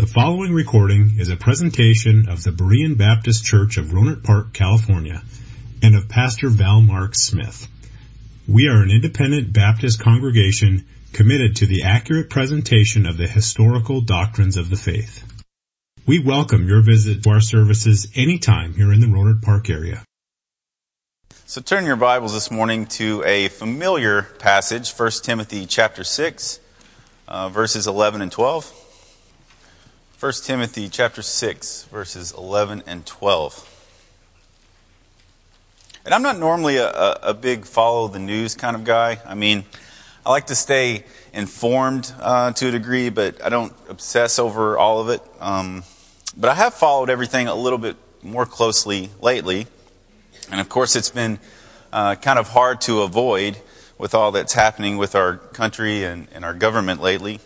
The following recording is a presentation of the Berean Baptist Church of Rohnert Park, California, and of Pastor Val Mark Smith. We are an independent Baptist congregation committed to the accurate presentation of the historical doctrines of the faith. We welcome your visit to our services anytime here in the Rohnert Park area. So turn your Bibles this morning to a familiar passage, 1 Timothy chapter 6, uh, verses 11 and 12. 1 Timothy chapter 6 verses 11 and 12. And I'm not normally a, a, big follow the news kind of guy. I mean, I like to stay informed uh, to a degree, but I don't obsess over all of it. Um, but I have followed everything a little bit more closely lately. And of course, it's been uh, kind of hard to avoid with all that's happening with our country and, and our government lately.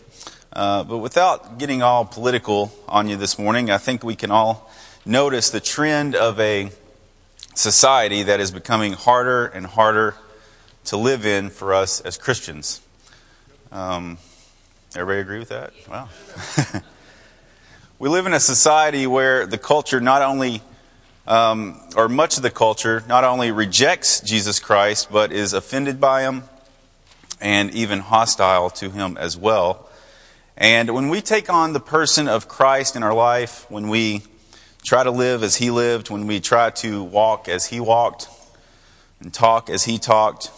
Uh, but without getting all political on you this morning, I think we can all notice the trend of a society that is becoming harder and harder to live in for us as Christians. Um, everybody agree with that? Wow. we live in a society where the culture not only, um, or much of the culture, not only rejects Jesus Christ, but is offended by him and even hostile to him as well. And when we take on the person of Christ in our life, when we try to live as he lived, when we try to walk as he walked, and talk as he talked,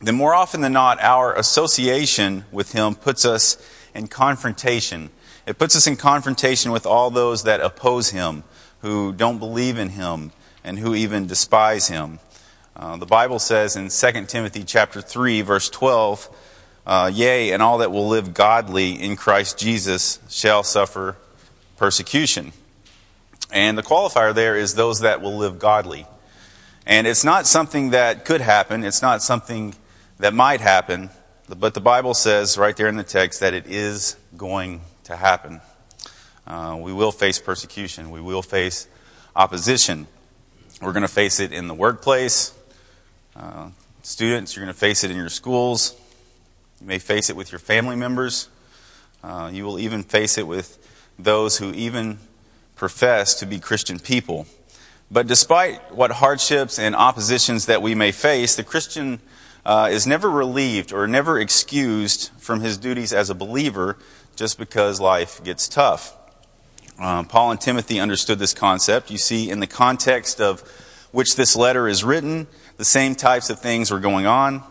then more often than not, our association with him puts us in confrontation. It puts us in confrontation with all those that oppose him, who don't believe in him, and who even despise him. Uh, the Bible says in 2 Timothy chapter 3, verse 12, uh, yea, and all that will live godly in Christ Jesus shall suffer persecution. And the qualifier there is those that will live godly. And it's not something that could happen, it's not something that might happen, but the Bible says right there in the text that it is going to happen. Uh, we will face persecution, we will face opposition. We're going to face it in the workplace. Uh, students, you're going to face it in your schools. You may face it with your family members. Uh, you will even face it with those who even profess to be Christian people. But despite what hardships and oppositions that we may face, the Christian uh, is never relieved or never excused from his duties as a believer just because life gets tough. Uh, Paul and Timothy understood this concept. You see, in the context of which this letter is written, the same types of things were going on.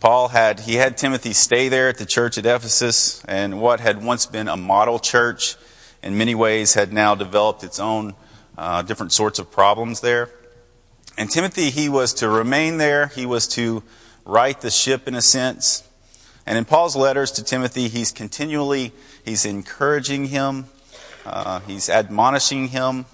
Paul had, he had Timothy stay there at the church at Ephesus, and what had once been a model church in many ways had now developed its own uh, different sorts of problems there. And Timothy, he was to remain there, he was to right the ship in a sense. And in Paul's letters to Timothy, he's continually, he's encouraging him, uh, he's admonishing him,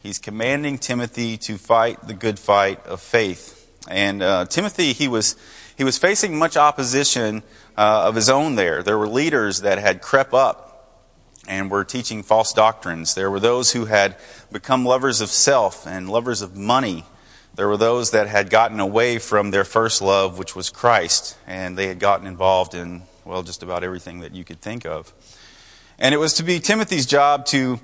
he's commanding Timothy to fight the good fight of faith. And uh, Timothy, he was he was facing much opposition uh, of his own there. There were leaders that had crept up and were teaching false doctrines. There were those who had become lovers of self and lovers of money. There were those that had gotten away from their first love, which was Christ, and they had gotten involved in, well, just about everything that you could think of. And it was to be Timothy's job to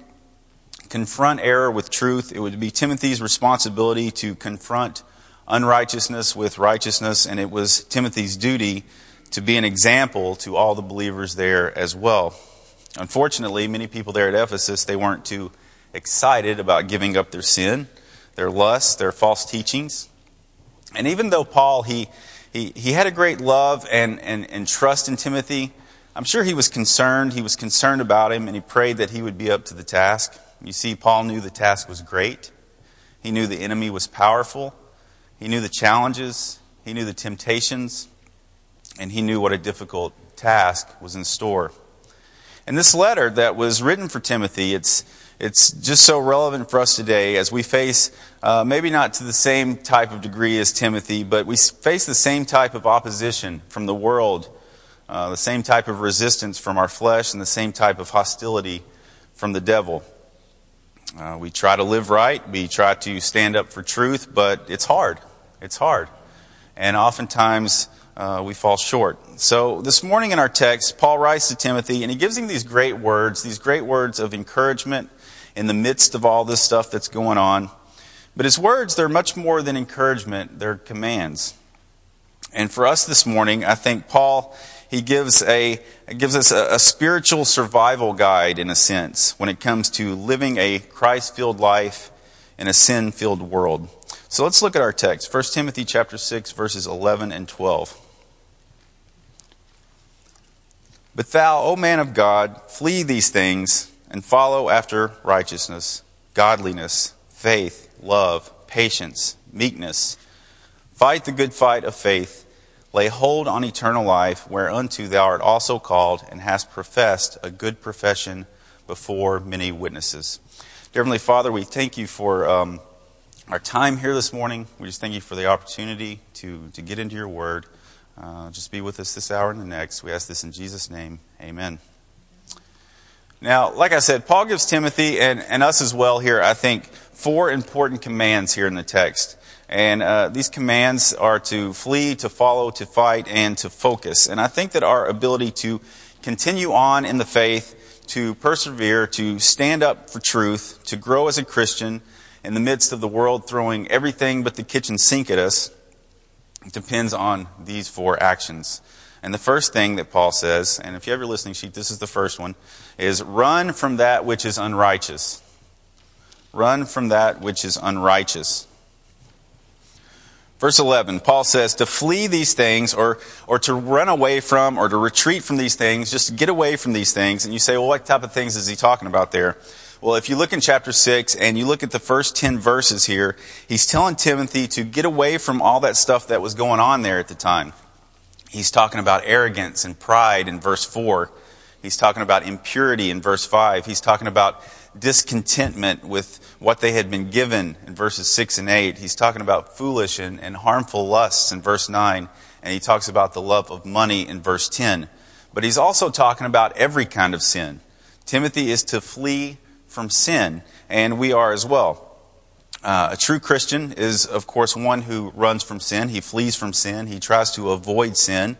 confront error with truth. It would be Timothy's responsibility to confront unrighteousness with righteousness, and it was Timothy's duty to be an example to all the believers there as well. Unfortunately, many people there at Ephesus, they weren't too excited about giving up their sin, their lusts, their false teachings. And even though Paul, he, he, he had a great love and, and, and trust in Timothy, I'm sure he was concerned. He was concerned about him, and he prayed that he would be up to the task. You see, Paul knew the task was great. He knew the enemy was powerful. He knew the challenges, he knew the temptations, and he knew what a difficult task was in store. And this letter that was written for Timothy, it's, it's just so relevant for us today as we face, uh, maybe not to the same type of degree as Timothy, but we face the same type of opposition from the world, uh, the same type of resistance from our flesh, and the same type of hostility from the devil. Uh, we try to live right, we try to stand up for truth, but it's hard. It's hard. And oftentimes, uh, we fall short. So this morning in our text, Paul writes to Timothy and he gives him these great words, these great words of encouragement in the midst of all this stuff that's going on. But his words, they're much more than encouragement, they're commands. And for us this morning, I think Paul, he gives a, gives us a, a spiritual survival guide in a sense when it comes to living a Christ-filled life in a sin-filled world. So let's look at our text. 1 Timothy chapter 6 verses 11 and 12. But thou, O man of God, flee these things and follow after righteousness, godliness, faith, love, patience, meekness. Fight the good fight of faith. Lay hold on eternal life, whereunto thou art also called, and hast professed a good profession before many witnesses. Dear Heavenly Father, we thank you for um, our time here this morning. We just thank you for the opportunity to, to get into your word. Uh, just be with us this hour and the next. We ask this in Jesus' name. Amen. Now, like I said, Paul gives Timothy and, and us as well here, I think, four important commands here in the text. And uh, these commands are to flee, to follow, to fight, and to focus. And I think that our ability to continue on in the faith, to persevere, to stand up for truth, to grow as a Christian in the midst of the world throwing everything but the kitchen sink at us, depends on these four actions. And the first thing that Paul says, and if you have your listening sheet, this is the first one, is run from that which is unrighteous. Run from that which is unrighteous. Verse 11, Paul says to flee these things or, or to run away from or to retreat from these things, just to get away from these things. And you say, well, what type of things is he talking about there? Well, if you look in chapter 6 and you look at the first 10 verses here, he's telling Timothy to get away from all that stuff that was going on there at the time. He's talking about arrogance and pride in verse 4. He's talking about impurity in verse 5. He's talking about discontentment with what they had been given in verses 6 and 8. He's talking about foolish and, and harmful lusts in verse 9. And he talks about the love of money in verse 10. But he's also talking about every kind of sin. Timothy is to flee from sin, and we are as well. Uh, a true Christian is, of course, one who runs from sin. He flees from sin. He tries to avoid sin.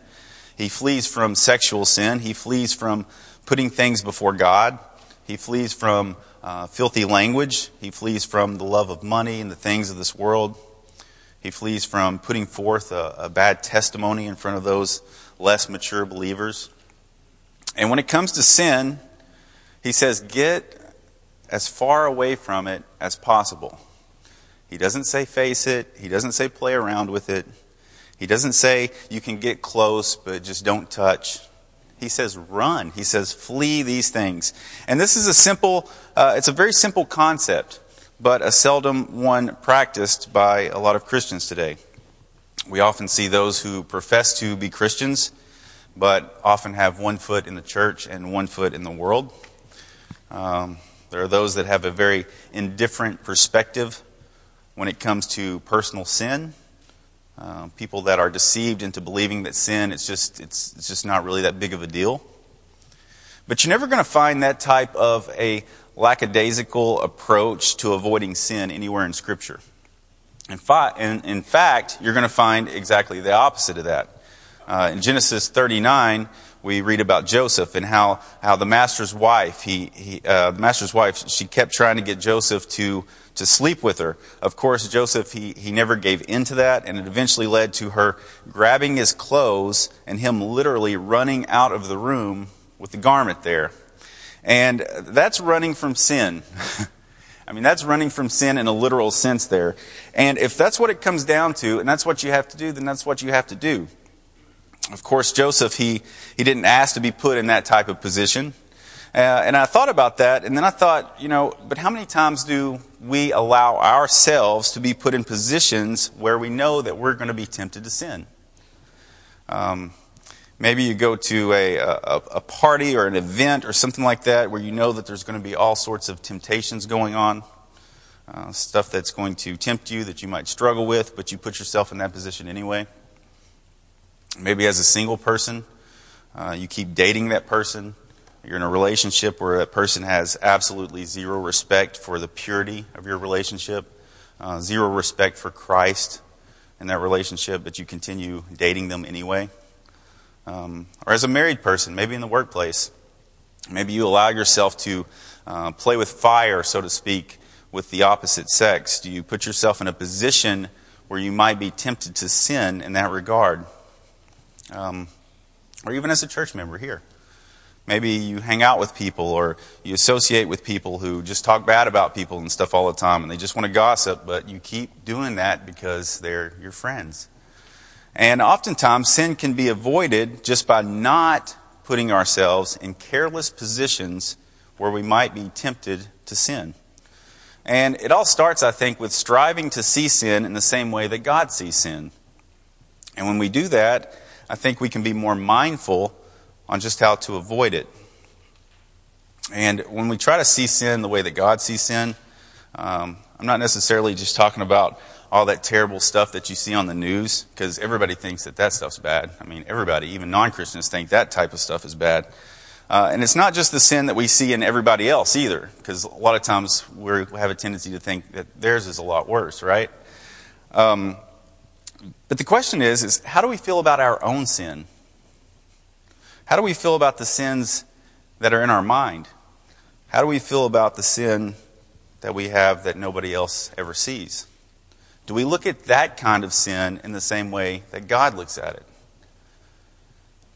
He flees from sexual sin. He flees from putting things before God. He flees from uh, filthy language. He flees from the love of money and the things of this world. He flees from putting forth a, a bad testimony in front of those less mature believers. And when it comes to sin, he says, get as far away from it as possible. He doesn't say face it. He doesn't say play around with it. He doesn't say you can get close, but just don't touch. He says run. He says flee these things. And this is a simple, uh, it's a very simple concept, but a seldom one practiced by a lot of Christians today. We often see those who profess to be Christians, but often have one foot in the church and one foot in the world. Um, there are those that have a very indifferent perspective when it comes to personal sin uh, people that are deceived into believing that sin it's just it's, it's just not really that big of a deal. But you're never going to find that type of a lackadaisical approach to avoiding sin anywhere in Scripture. In, fa- in, in fact, you're going to find exactly the opposite of that. Uh, in Genesis 39, we read about Joseph and how, how the master's wife, he, he, uh, the master's wife, she kept trying to get Joseph to to sleep with her. Of course, Joseph, he, he never gave in to that, and it eventually led to her grabbing his clothes and him literally running out of the room with the garment there. And that's running from sin. I mean, that's running from sin in a literal sense there. And if that's what it comes down to, and that's what you have to do, then that's what you have to do. Of course, Joseph, he, he didn't ask to be put in that type of position. Uh, and I thought about that, and then I thought, you know, but how many times do we allow ourselves to be put in positions where we know that we're going to be tempted to sin? Um, maybe you go to a, a, a, party or an event or something like that where you know that there's going to be all sorts of temptations going on, uh, stuff that's going to tempt you that you might struggle with, but you put yourself in that position anyway. Maybe as a single person, uh, you keep dating that person you're in a relationship where a person has absolutely zero respect for the purity of your relationship, uh, zero respect for Christ, in that relationship, but you continue dating them anyway. Um, or as a married person, maybe in the workplace, maybe you allow yourself to uh, play with fire, so to speak, with the opposite sex. Do you put yourself in a position where you might be tempted to sin in that regard? Um, or even as a church member here. Maybe you hang out with people or you associate with people who just talk bad about people and stuff all the time and they just want to gossip, but you keep doing that because they're your friends. And oftentimes, sin can be avoided just by not putting ourselves in careless positions where we might be tempted to sin. And it all starts, I think, with striving to see sin in the same way that God sees sin. And when we do that, I think we can be more mindful on just how to avoid it. And when we try to see sin the way that God sees sin, um, I'm not necessarily just talking about all that terrible stuff that you see on the news, because everybody thinks that that stuff's bad. I mean, everybody, even non Christians, think that type of stuff is bad. Uh, and it's not just the sin that we see in everybody else either, because a lot of times we have a tendency to think that theirs is a lot worse, right? Um, but the question is, is how do we feel about our own sin? How do we feel about the sins that are in our mind? How do we feel about the sin that we have that nobody else ever sees? Do we look at that kind of sin in the same way that God looks at it?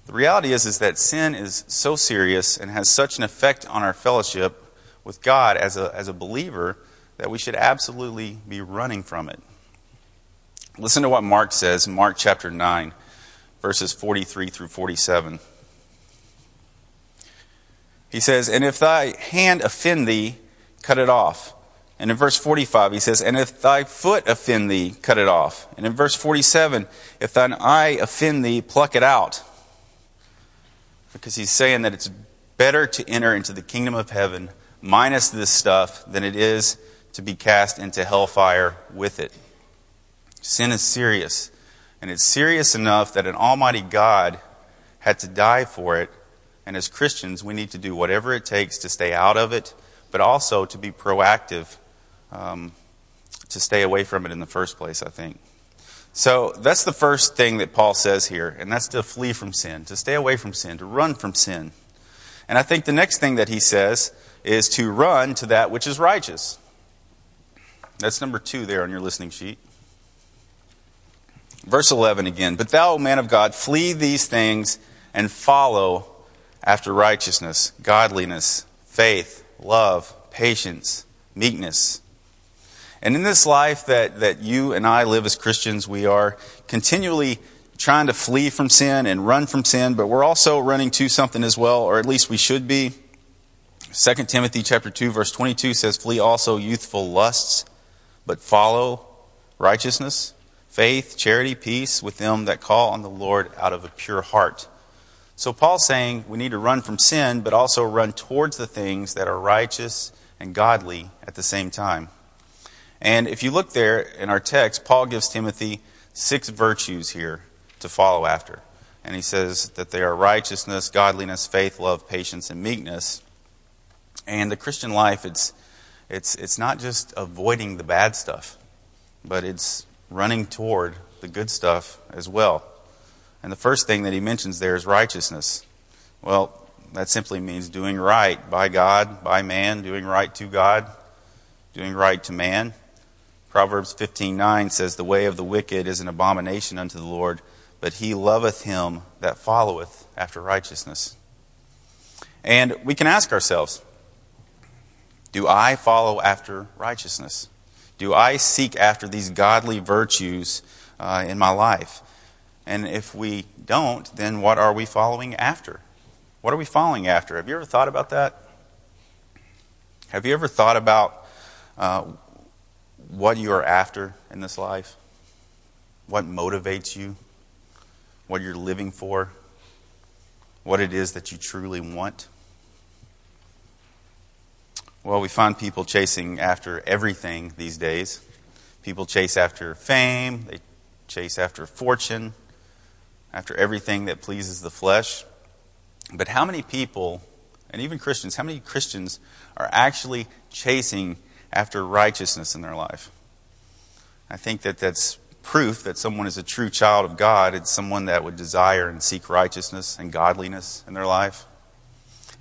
The reality is, is that sin is so serious and has such an effect on our fellowship with God as a, as a believer that we should absolutely be running from it. Listen to what Mark says Mark chapter 9, verses 43 through 47. He says, And if thy hand offend thee, cut it off. And in verse 45, he says, And if thy foot offend thee, cut it off. And in verse 47, if thine eye offend thee, pluck it out. Because he's saying that it's better to enter into the kingdom of heaven minus this stuff than it is to be cast into hellfire with it. Sin is serious. And it's serious enough that an almighty God had to die for it. And as Christians, we need to do whatever it takes to stay out of it, but also to be proactive um, to stay away from it in the first place, I think. So that's the first thing that Paul says here, and that's to flee from sin, to stay away from sin, to run from sin. And I think the next thing that he says is to run to that which is righteous. That's number two there on your listening sheet. Verse 11 again. But thou, man of God, flee these things and follow after righteousness, godliness, faith, love, patience, meekness. And in this life that, that you and I live as Christians, we are continually trying to flee from sin and run from sin, but we're also running to something as well, or at least we should be. 2 Timothy chapter 2 verse 22 says, Flee also youthful lusts, but follow righteousness, faith, charity, peace with them that call on the Lord out of a pure heart. So Paul's saying we need to run from sin, but also run towards the things that are righteous and godly at the same time. And if you look there in our text, Paul gives Timothy six virtues here to follow after. And he says that they are righteousness, godliness, faith, love, patience, and meekness. And the Christian life, it's, it's, it's not just avoiding the bad stuff, but it's running toward the good stuff as well. And the first thing that he mentions there is righteousness. Well, that simply means doing right by God, by man, doing right to God, doing right to man. Proverbs 15:9 says the way of the wicked is an abomination unto the Lord, but he loveth him that followeth after righteousness. And we can ask ourselves, do I follow after righteousness? Do I seek after these godly virtues uh, in my life? And if we don't, then what are we following after? What are we following after? Have you ever thought about that? Have you ever thought about uh, what you are after in this life? What motivates you? What you're living for? What it is that you truly want? Well, we find people chasing after everything these days. People chase after fame, they chase after fortune, after everything that pleases the flesh. But how many people, and even Christians, how many Christians are actually chasing after righteousness in their life? I think that that's proof that someone is a true child of God, it's someone that would desire and seek righteousness and godliness in their life.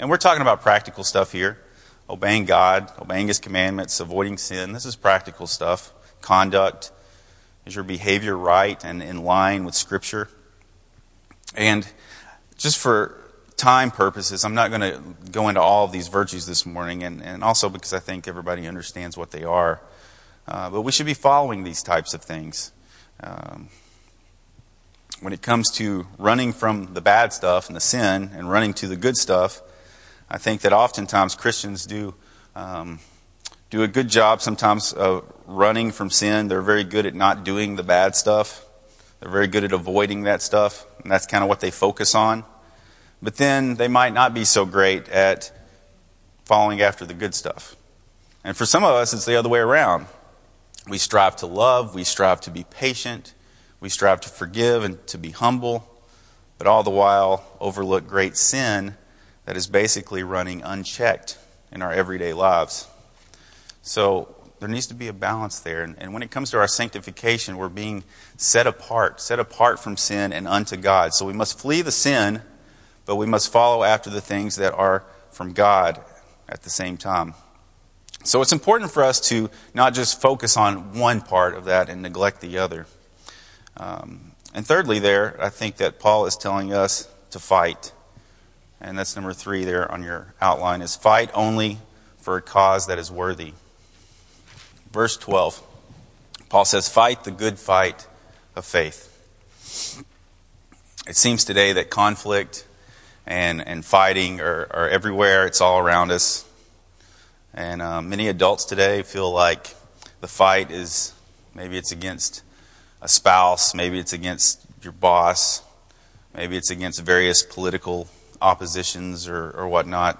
And we're talking about practical stuff here obeying God, obeying His commandments, avoiding sin. This is practical stuff. Conduct. Is your behavior right and in line with Scripture? And just for time purposes, I'm not going to go into all of these virtues this morning, and, and also because I think everybody understands what they are. Uh, but we should be following these types of things. Um, when it comes to running from the bad stuff and the sin and running to the good stuff, I think that oftentimes Christians do um, do a good job sometimes of running from sin. They're very good at not doing the bad stuff. They're very good at avoiding that stuff, and that's kind of what they focus on. But then they might not be so great at following after the good stuff. And for some of us, it's the other way around. We strive to love, we strive to be patient, we strive to forgive and to be humble, but all the while overlook great sin that is basically running unchecked in our everyday lives. So there needs to be a balance there. And, and, when it comes to our sanctification, we're being set apart, set apart from sin and unto God. So we must flee the sin, but we must follow after the things that are from God at the same time. So it's important for us to not just focus on one part of that and neglect the other. Um, and thirdly, there, I think that Paul is telling us to fight. And that's number three there on your outline is fight only for a cause that is worthy. Verse 12, Paul says, Fight the good fight of faith. It seems today that conflict and, and fighting are, are everywhere, it's all around us. And uh, many adults today feel like the fight is maybe it's against a spouse, maybe it's against your boss, maybe it's against various political oppositions or, or whatnot.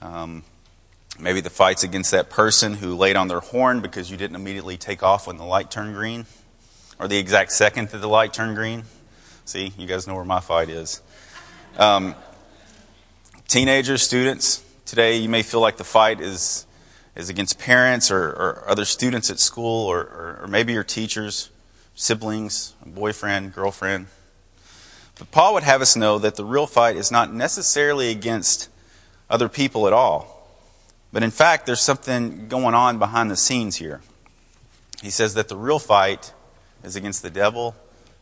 Um, maybe the fight's against that person who laid on their horn because you didn't immediately take off when the light turned green, or the exact second that the light turned green. See, you guys know where my fight is. Um, teenagers, students, today you may feel like the fight is is against parents or, or other students at school, or, or, or maybe your teachers, siblings, boyfriend, girlfriend. But Paul would have us know that the real fight is not necessarily against other people at all. But in fact, there's something going on behind the scenes here. He says that the real fight is against the devil,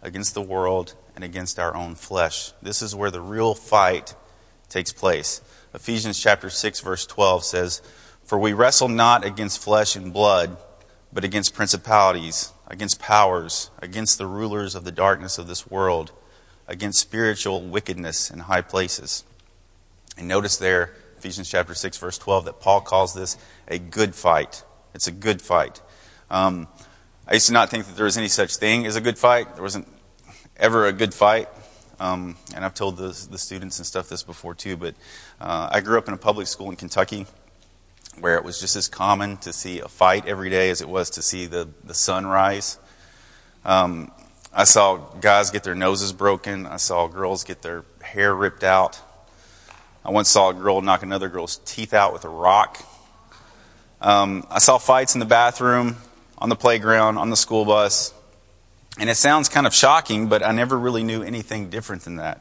against the world, and against our own flesh. This is where the real fight takes place. Ephesians chapter 6 verse 12 says, "For we wrestle not against flesh and blood, but against principalities, against powers, against the rulers of the darkness of this world, against spiritual wickedness in high places. And notice there, Ephesians chapter 6, verse 12, that Paul calls this a good fight. It's a good fight. Um, I used to not think that there was any such thing as a good fight. There wasn't ever a good fight. Um, and I've told the, the, students and stuff this before too, but uh, I grew up in a public school in Kentucky where it was just as common to see a fight every day as it was to see the, the sun rise. Um, I saw guys get their noses broken. I saw girls get their hair ripped out. I once saw a girl knock another girl's teeth out with a rock. Um, I saw fights in the bathroom, on the playground, on the school bus. And it sounds kind of shocking, but I never really knew anything different than that.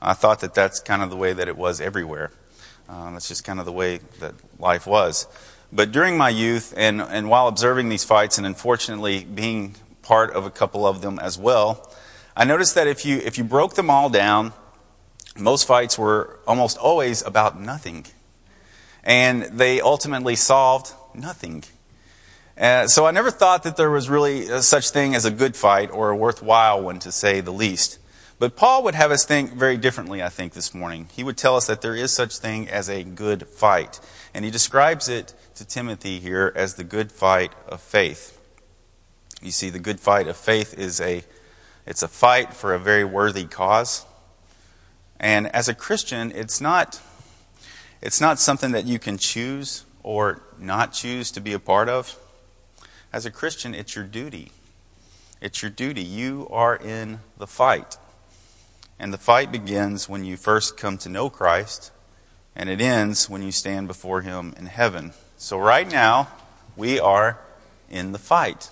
I thought that that's kind of the way that it was everywhere. Uh, that's just kind of the way that life was. But during my youth, and, and while observing these fights, and unfortunately being part of a couple of them as well. I noticed that if you, if you broke them all down, most fights were almost always about nothing. And they ultimately solved nothing. Uh, so I never thought that there was really such thing as a good fight or a worthwhile one, to say the least. But Paul would have us think very differently, I think, this morning. He would tell us that there is such thing as a good fight. And he describes it to Timothy here as the good fight of faith. You see, the good fight of faith is a it's a fight for a very worthy cause. And as a Christian, it's not it's not something that you can choose or not choose to be a part of. As a Christian, it's your duty. It's your duty. You are in the fight. And the fight begins when you first come to know Christ, and it ends when you stand before Him in heaven. So, right now, we are in the fight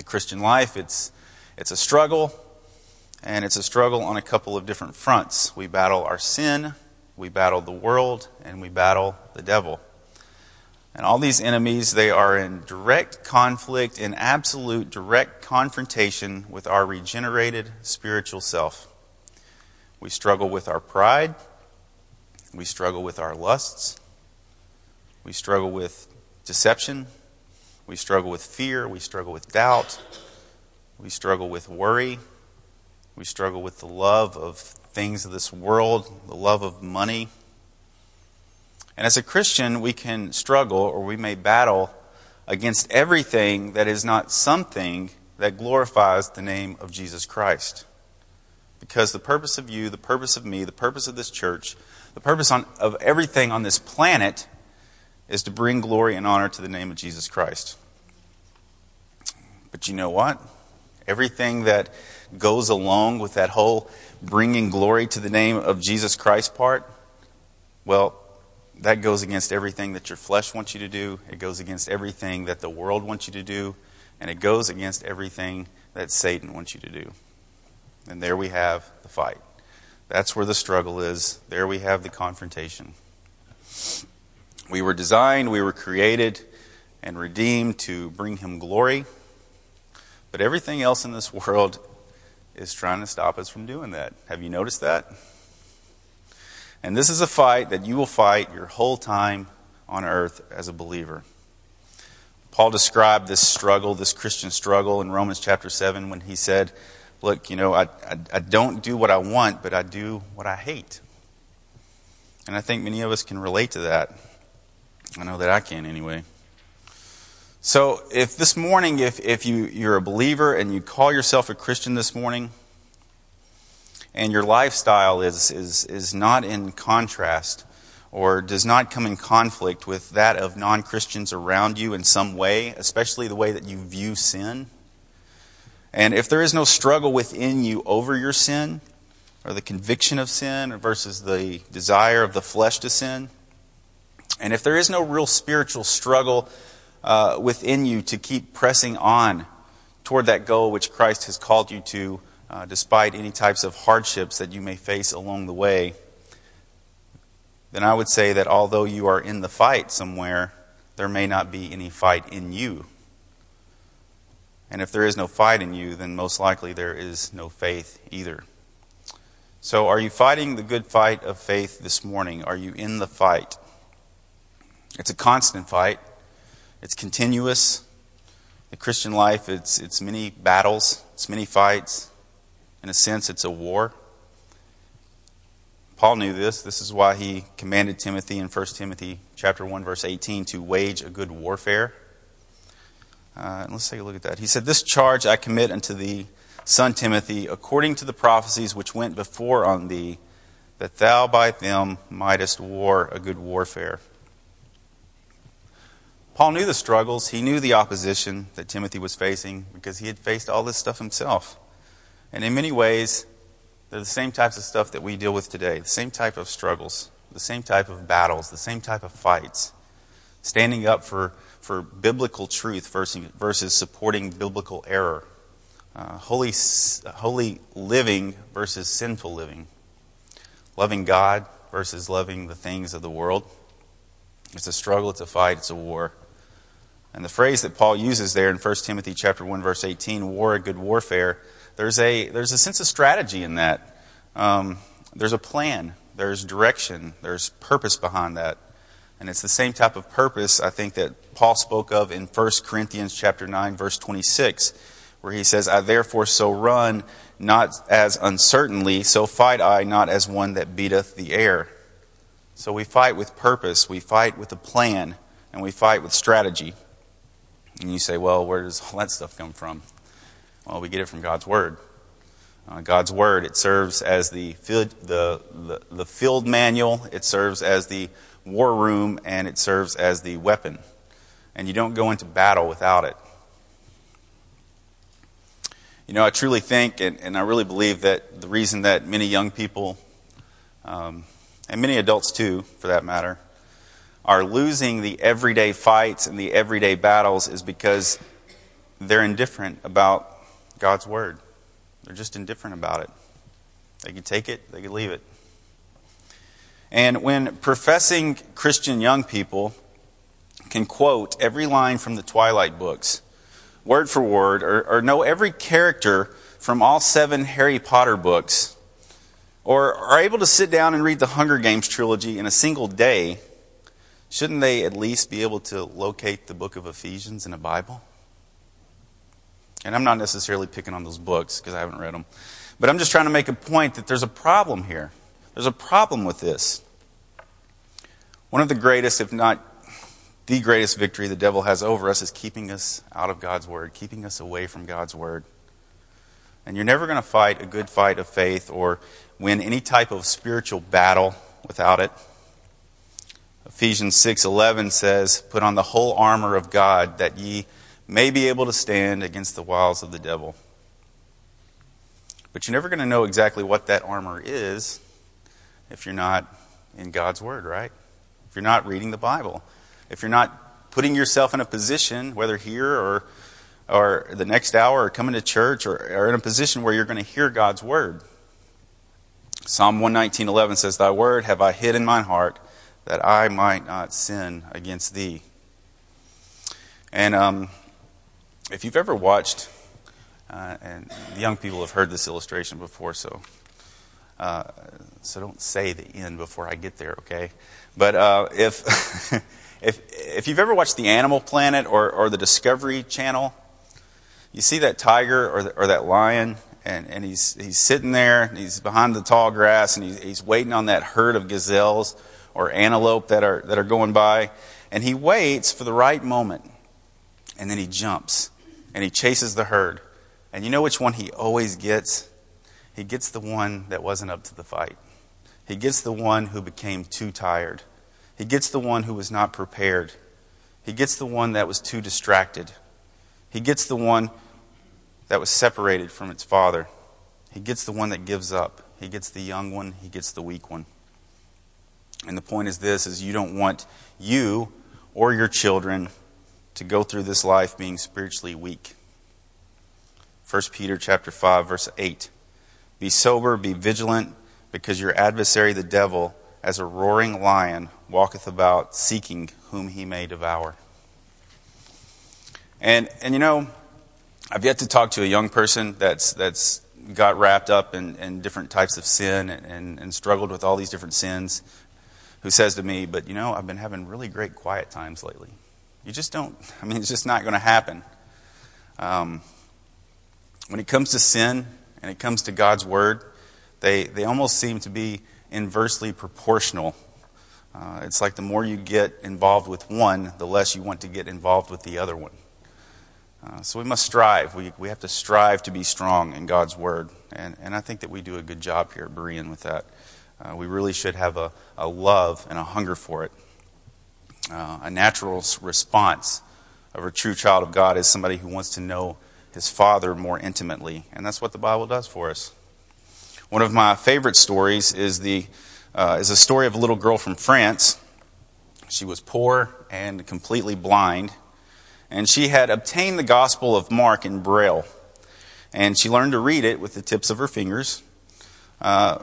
the Christian life, it's, It's a struggle, and it's a struggle on a couple of different fronts. We battle our sin, we battle the world, and we battle the devil. And all these enemies, they are in direct conflict, in absolute direct confrontation with our regenerated spiritual self. We struggle with our pride. We struggle with our lusts. We struggle with deception. We struggle with fear. We struggle with doubt. We struggle with worry. We struggle with the love of things of this world, the love of money. And as a Christian, we can struggle or we may battle against everything that is not something that glorifies the name of Jesus Christ. Because the purpose of you, the purpose of me, the purpose of this church, the purpose on, of everything on this planet is to bring glory and honor to the name of Jesus Christ. But you know what? Everything that goes along with that whole bringing glory to the name of Jesus Christ part, well, that goes against everything that your flesh wants you to do. It goes against everything that the world wants you to do. And it goes against everything that Satan wants you to do. And there we have the fight. That's where the struggle is. There we have the confrontation. We were designed, we were created and redeemed to bring him glory. But everything else in this world is trying to stop us from doing that. Have you noticed that? And this is a fight that you will fight your whole time on earth as a believer. Paul described this struggle, this Christian struggle, in Romans chapter 7 when he said, Look, you know, I, I, I, don't do what I want, but I do what I hate. And I think many of us can relate to that. I know that I can anyway. So, if this morning, if, if you, you're a believer and you call yourself a Christian this morning, and your lifestyle is, is, is not in contrast or does not come in conflict with that of non Christians around you in some way, especially the way that you view sin. And if there is no struggle within you over your sin, or the conviction of sin versus the desire of the flesh to sin, and if there is no real spiritual struggle uh, within you to keep pressing on toward that goal which Christ has called you to, uh, despite any types of hardships that you may face along the way, then I would say that although you are in the fight somewhere, there may not be any fight in you. And if there is no fight in you, then most likely there is no faith either. So, are you fighting the good fight of faith this morning? Are you in the fight? It's a constant fight, it's continuous. The Christian life, it's, it's many battles, it's many fights, in a sense, it's a war. Paul knew this. This is why he commanded Timothy in 1 Timothy chapter 1 verse 18 to wage a good warfare. Uh, let's take a look at that. He said, "This charge I commit unto thee, son Timothy, according to the prophecies which went before on thee, that thou by them mightest war a good warfare." Paul knew the struggles. He knew the opposition that Timothy was facing because he had faced all this stuff himself. And in many ways, they're the same types of stuff that we deal with today, the same type of struggles, the same type of battles, the same type of fights. Standing up for, for biblical truth versus, versus supporting biblical error. Uh, holy, holy living versus sinful living. Loving God versus loving the things of the world. It's a struggle, it's a fight, it's a war. And the phrase that Paul uses there in 1 Timothy chapter 1 verse 18, war a good warfare, there's a, there's a sense of strategy in that. Um, there's a plan, there's direction, there's purpose behind that. And it's the same type of purpose, I think, that Paul spoke of in 1 Corinthians chapter 9, verse 26, where he says, I therefore so run, not as uncertainly, so fight I, not as one that beateth the air. So we fight with purpose, we fight with a plan, and we fight with strategy. And you say, well, where does all that stuff come from? Well, we get it from God's Word. Uh, God's Word, it serves as the field, the, the, the field manual, it serves as the war room, and it serves as the weapon. And you don't go into battle without it. You know, I truly think, and, and I really believe that the reason that many young people, um, and many adults too, for that matter, are losing the everyday fights and the everyday battles is because they're indifferent about God's Word. They're just indifferent about it. They could take it, they could leave it. And when professing Christian young people can quote every line from the Twilight books, word for word, or, or know every character from all seven Harry Potter books, or are able to sit down and read the Hunger Games trilogy in a single day, shouldn't they at least be able to locate the book of Ephesians in a Bible? And I'm not necessarily picking on those books because I haven't read them. But I'm just trying to make a point that there's a problem here. There's a problem with this. One of the greatest, if not the greatest victory the devil has over us is keeping us out of God's Word, keeping us away from God's Word. And you're never going to fight a good fight of faith or win any type of spiritual battle without it. Ephesians 6:11 says, "Put on the whole armor of God that ye may be able to stand against the wiles of the devil." But you're never going to know exactly what that armor is if you're not in God's word, right? If you're not reading the Bible, if you're not putting yourself in a position, whether here or or the next hour or coming to church or, or in a position where you're going to hear God's word. Psalm 119.11 says, Thy word have I hid in mine heart that I might not sin against thee. And um, if you've ever watched, uh, and young people have heard this illustration before, so uh, so don't say the end before I get there, okay? But uh, if if if you've ever watched the Animal Planet or or the Discovery Channel, you see that tiger or, the, or that lion, and, and he's, he's sitting there, and he's behind the tall grass, and he's, he's waiting on that herd of gazelles or antelope that are, that are going by. And he waits for the right moment, and then he jumps, and he chases the herd. And you know which one he always gets? He gets the one that wasn't up to the fight. He gets the one who became too tired. He gets the one who was not prepared. He gets the one that was too distracted. He gets the one that was separated from its father. He gets the one that gives up. He gets the young one. He gets the weak one. And the point is this is you don't want you or your children to go through this life being spiritually weak. 1 Peter chapter 5 verse 8. Be sober, be vigilant, because your adversary the devil as a roaring lion walketh about seeking whom he may devour. And, and you know, I've yet to talk to a young person that's, that's got wrapped up in, in different types of sin and, and, and struggled with all these different sins who says to me, But you know, I've been having really great quiet times lately. You just don't, I mean, it's just not going to happen. Um, when it comes to sin and it comes to God's Word, they, they almost seem to be inversely proportional. Uh, it's like the more you get involved with one, the less you want to get involved with the other one. Uh, so we must strive. We, we have to strive to be strong in God's Word. And, and I think that we do a good job here at Berean with that. Uh, we really should have a, a love and a hunger for it. Uh, a natural response of a true child of God is somebody who wants to know his Father more intimately. And that's what the Bible does for us. One of my favorite stories is, the, uh, is a story of a little girl from France. She was poor and completely blind and she had obtained the Gospel of Mark in Braille. And she learned to read it with the tips of her fingers. Uh,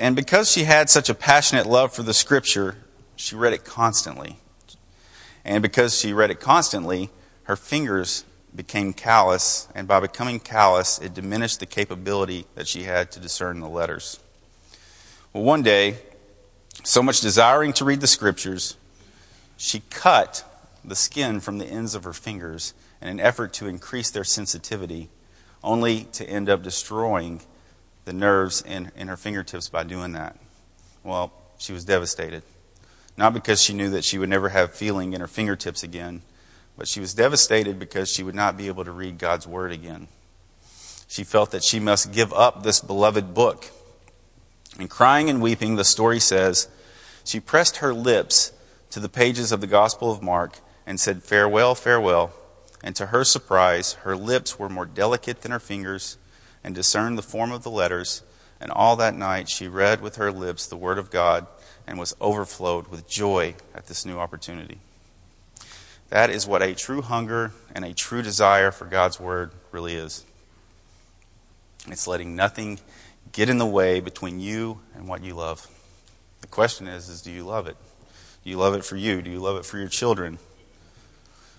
and because she had such a passionate love for the Scripture, she read it constantly. And because she read it constantly, her fingers became callous, and by becoming callous, it diminished the capability that she had to discern the letters. Well, one day, so much desiring to read the Scriptures, she cut the skin from the ends of her fingers in an effort to increase their sensitivity, only to end up destroying the nerves in, in her fingertips by doing that. Well, she was devastated. Not because she knew that she would never have feeling in her fingertips again, but she was devastated because she would not be able to read God's Word again. She felt that she must give up this beloved book. And crying and weeping, the story says, she pressed her lips to the pages of the Gospel of Mark and said, Farewell, farewell. And to her surprise, her lips were more delicate than her fingers and discerned the form of the letters. And all that night she read with her lips the Word of God and was overflowed with joy at this new opportunity. That is what a true hunger and a true desire for God's Word really is. It's letting nothing get in the way between you and what you love. The question is, is do you love it? Do you love it for you? Do you love it for your children?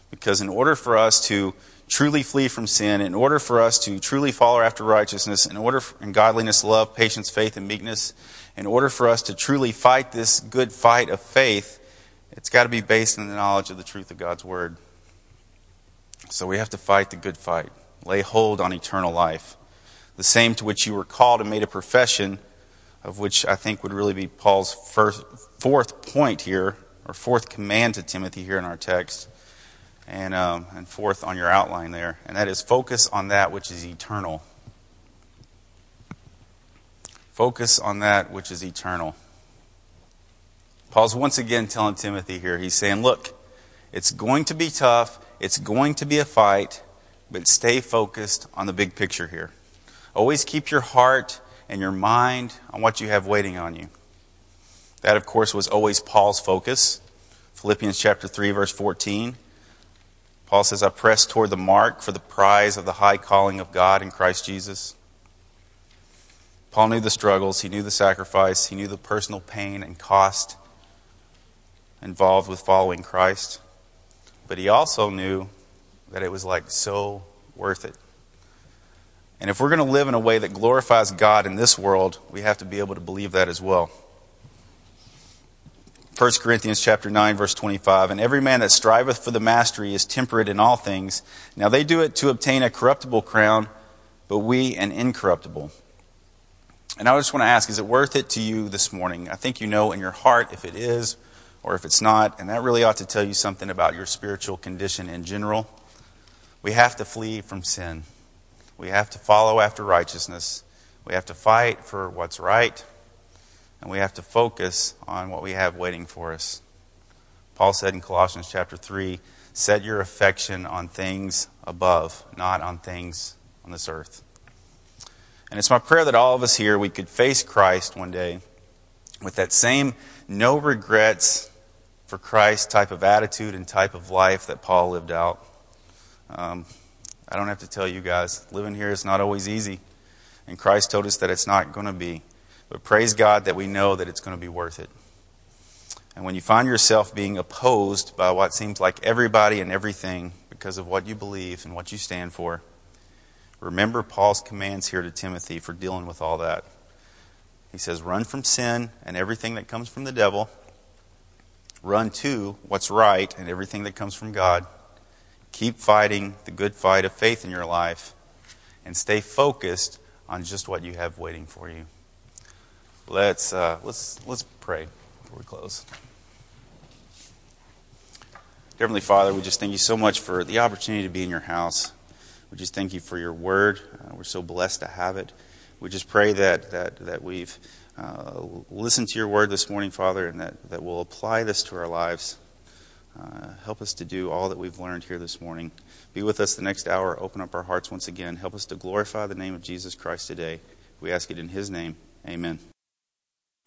Because in order for us to truly flee from sin, in order for us to truly follow after righteousness, in order for, in godliness, love, patience, faith, and meekness, in order for us to truly fight this good fight of faith, it's got to be based on the knowledge of the truth of God's word. So we have to fight the good fight, lay hold on eternal life, the same to which you were called and made a profession, of which I think would really be Paul's first, fourth point here, or fourth command to Timothy here in our text and, um, and fourth on your outline there, and that is focus on that which is eternal. Focus on that which is eternal. Paul's once again telling Timothy here, he's saying, look, it's going to be tough, it's going to be a fight, but stay focused on the big picture here. Always keep your heart and your mind on what you have waiting on you. That, of course, was always Paul's focus. Philippians chapter 3, verse 14. Paul says, I press toward the mark for the prize of the high calling of God in Christ Jesus. Paul knew the struggles, he knew the sacrifice, he knew the personal pain and cost involved with following Christ. But he also knew that it was like so worth it. And if we're going to live in a way that glorifies God in this world, we have to be able to believe that as well. 1 Corinthians chapter 9 verse 25, and every man that striveth for the mastery is temperate in all things. Now they do it to obtain a corruptible crown, but we an incorruptible. And I just want to ask, is it worth it to you this morning? I think you know in your heart if it is or if it's not, and that really ought to tell you something about your spiritual condition in general. We have to flee from sin. We have to follow after righteousness. We have to fight for what's right and we have to focus on what we have waiting for us. Paul said in Colossians chapter 3 set your affection on things above, not on things on this earth. And it's my prayer that all of us here, we could face Christ one day with that same no regrets for Christ type of attitude and type of life that Paul lived out. Um, I don't have to tell you guys, living here is not always easy. And Christ told us that it's not going to be. But praise God that we know that it's going to be worth it. And when you find yourself being opposed by what seems like everybody and everything because of what you believe and what you stand for, remember Paul's commands here to Timothy for dealing with all that. He says, Run from sin and everything that comes from the devil. Run to what's right and everything that comes from God. Keep fighting the good fight of faith in your life and stay focused on just what you have waiting for you. Let's, uh, let's, let's pray before we close. Heavenly Father, we just thank you so much for the opportunity to be in your house. We just thank you for your word. Uh, we're so blessed to have it. We just pray that, that, that we've uh, listened to your word this morning, Father, and that, that we'll apply this to our lives. Uh, help us to do all that we've learned here this morning. Be with us the next hour. Open up our hearts once again. Help us to glorify the name of Jesus Christ today. We ask it in his name. Amen.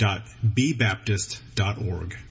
www.bbaptist.org.